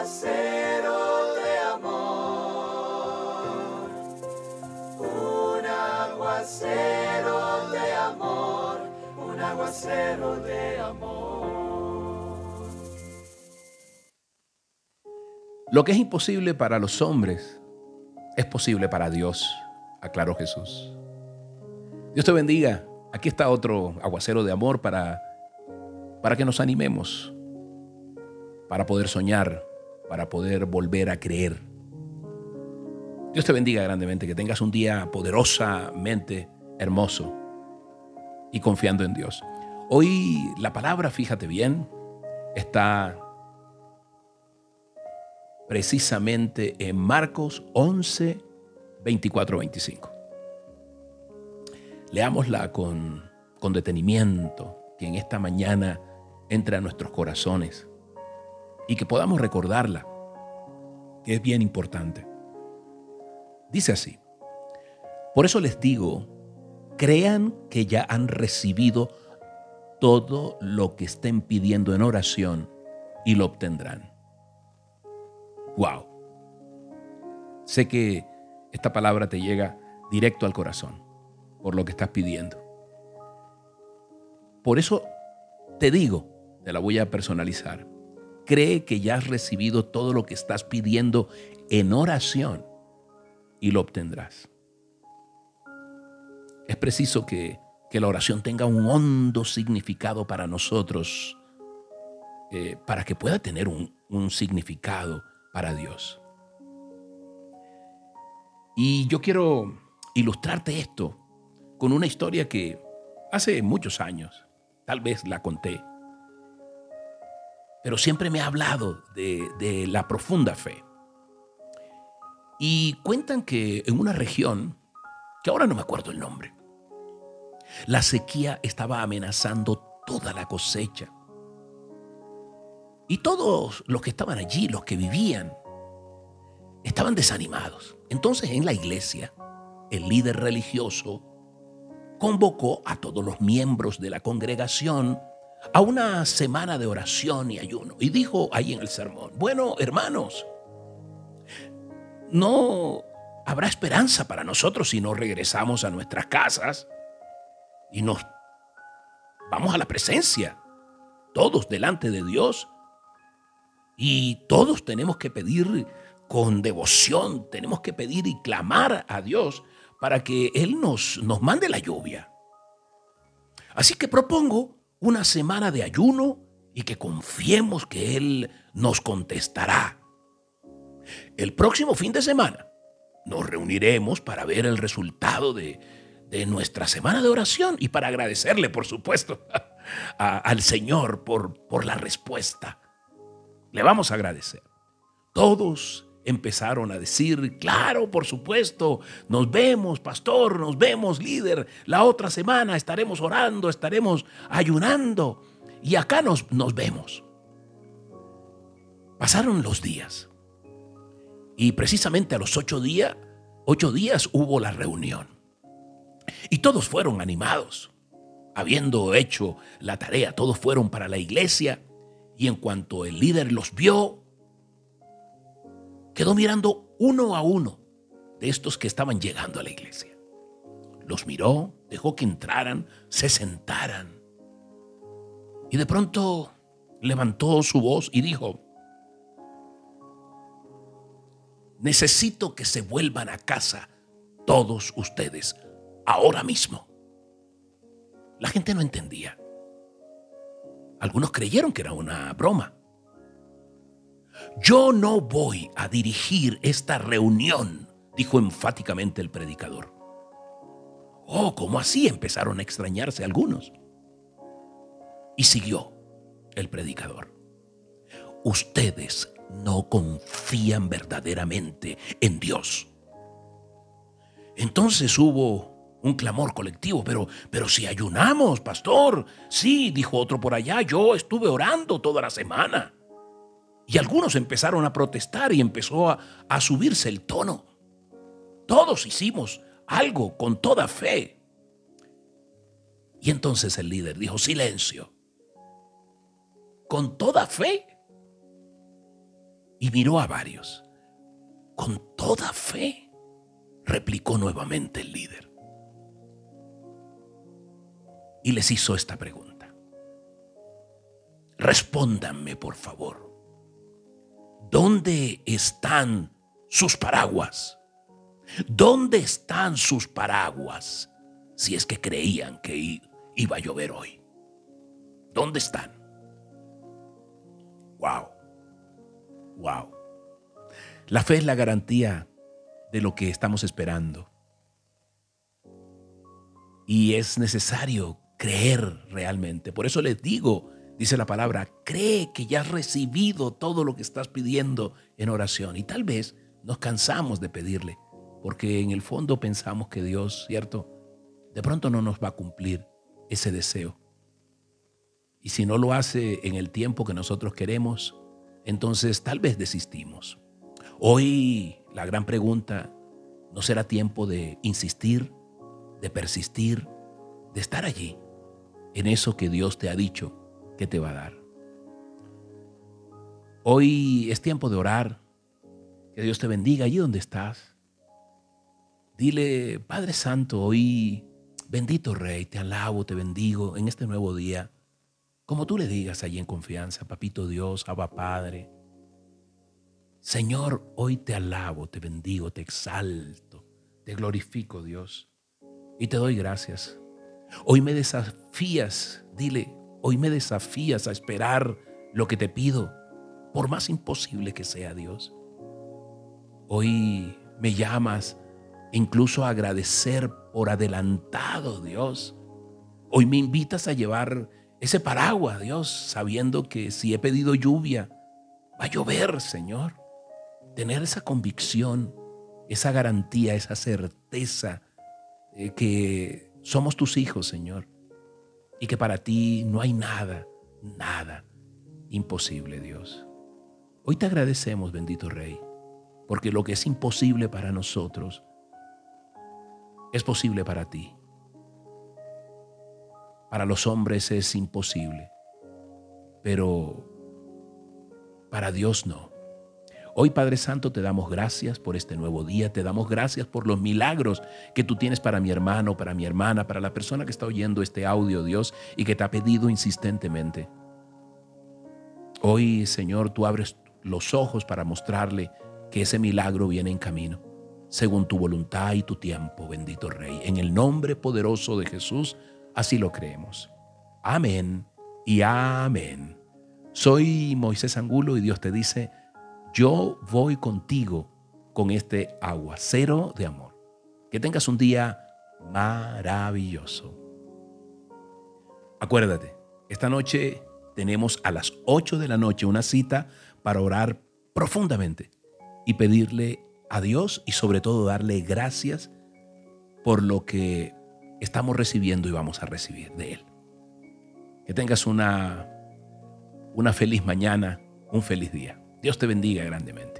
aguacero de amor, un aguacero de amor, un aguacero de amor. Lo que es imposible para los hombres es posible para Dios, aclaró Jesús. Dios te bendiga. Aquí está otro aguacero de amor para, para que nos animemos, para poder soñar, para poder volver a creer. Dios te bendiga grandemente, que tengas un día poderosamente hermoso y confiando en Dios. Hoy la palabra, fíjate bien, está precisamente en Marcos 11, 24, 25. Leámosla con, con detenimiento, que en esta mañana entre a nuestros corazones y que podamos recordarla, que es bien importante. Dice así, por eso les digo, crean que ya han recibido todo lo que estén pidiendo en oración y lo obtendrán. Wow. Sé que esta palabra te llega directo al corazón por lo que estás pidiendo. Por eso te digo, te la voy a personalizar. Cree que ya has recibido todo lo que estás pidiendo en oración y lo obtendrás. Es preciso que, la oración tenga un hondo significado para nosotros, eh, para que pueda tener un, un significado para Dios. Y yo quiero ilustrarte esto con una historia que hace muchos años, tal vez la conté, pero siempre me ha hablado de, la profunda fe. Y cuentan que en una región, que ahora no me acuerdo el nombre, la sequía estaba amenazando toda la cosecha. Y todos los que estaban allí, los que vivían, estaban desanimados. Entonces en la iglesia, el líder religioso convocó a todos los miembros de la congregación a una semana de oración y ayuno. Y dijo ahí en el sermón, bueno, hermanos, no habrá esperanza para nosotros si no regresamos a nuestras casas y nos vamos a la presencia, todos delante de Dios. Y todos tenemos que pedir con devoción, tenemos que pedir y clamar a Dios para que Él nos, nos mande la lluvia. Así que propongo una semana de ayuno y que confiemos que Él nos contestará. El próximo fin de semana nos reuniremos para ver el resultado de, de nuestra semana de oración y para agradecerle, por supuesto, al Señor por, por la respuesta. Le vamos a agradecer. Todos empezaron a decir, claro, por supuesto, nos vemos, pastor, nos vemos, líder, la otra semana estaremos orando, estaremos ayunando y acá nos, nos vemos. Pasaron los días y precisamente a los ocho días, ocho días hubo la reunión y todos fueron animados. Habiendo hecho la tarea, todos fueron para la iglesia y en cuanto el líder los vio, quedó mirando uno a uno de estos que estaban llegando a la iglesia. Los miró, dejó que entraran, se sentaran. Y de pronto levantó su voz y dijo, necesito que se vuelvan a casa todos ustedes, ahora mismo. La gente no entendía. Algunos creyeron que era una broma. Yo no voy a dirigir esta reunión, dijo enfáticamente el predicador. Oh, ¿cómo así? Empezaron a extrañarse algunos. Y siguió el predicador. Ustedes no confían verdaderamente en Dios. Entonces hubo un clamor colectivo, pero, pero si ayunamos, pastor. Sí, dijo otro por allá, yo estuve orando toda la semana. Y algunos empezaron a protestar y empezó a, subirse el tono. Todos hicimos algo con toda fe. Y entonces el líder dijo, silencio. Con toda fe. y miró a varios. Con toda fe, replicó nuevamente el líder. Y les hizo esta pregunta. Respóndanme, por favor. ¿Dónde están sus paraguas? ¿Dónde están sus paraguas? Si es que creían que iba a llover hoy. ¿Dónde están? Wow. Wow. La fe es la garantía de lo que estamos esperando. Y es necesario creer realmente. Por eso les digo, dice la palabra, cree que ya has recibido todo lo que estás pidiendo en oración. Y tal vez nos cansamos de pedirle, porque en el fondo pensamos que Dios, ¿cierto? De pronto no nos va a cumplir ese deseo. Y si no lo hace en el tiempo que nosotros queremos, entonces tal vez desistimos. Hoy la gran pregunta, ¿no será tiempo de insistir, de persistir, de estar allí, en eso que Dios te ha dicho que te va a dar? Hoy es tiempo de orar, que Dios te bendiga allí donde estás. Dile, Padre Santo, hoy bendito Rey, te alabo, te bendigo en este nuevo día. Como tú le digas allí en confianza, Papito Dios, Abba Padre. Señor, hoy te alabo, te bendigo, te exalto, te glorifico, Dios. Y te doy gracias. Hoy me desafías, dile, hoy me desafías a esperar lo que te pido, por más imposible que sea, Dios. Hoy me llamas incluso a agradecer por adelantado, Dios. Hoy me invitas a llevar ese paraguas, Dios, sabiendo que si he pedido lluvia, va a llover, Señor. Tener esa convicción, esa garantía, esa certeza eh, que somos tus hijos, Señor, y que para ti no hay nada, nada imposible, Dios. Hoy te agradecemos, bendito Rey, porque lo que es imposible para nosotros es posible para ti. Para los hombres es imposible, pero para Dios no. Hoy Padre Santo te damos gracias por este nuevo día, te damos gracias por los milagros que tú tienes para mi hermano, para mi hermana, para la persona que está oyendo este audio, Dios, y que te ha pedido insistentemente. Hoy, Señor, tú abres los ojos para mostrarle que ese milagro viene en camino, según tu voluntad y tu tiempo, bendito Rey. En el nombre poderoso de Jesús, Así lo creemos. Amén y amén. Soy Moisés Angulo y Dios te dice, yo voy contigo con este aguacero de amor. Que tengas un día maravilloso. Acuérdate, esta noche tenemos a las 8 de la noche una cita para orar profundamente y pedirle a Dios y sobre todo darle gracias por lo que estamos recibiendo y vamos a recibir de Él. Que tengas una, una feliz mañana, un feliz día. Dios te bendiga grandemente.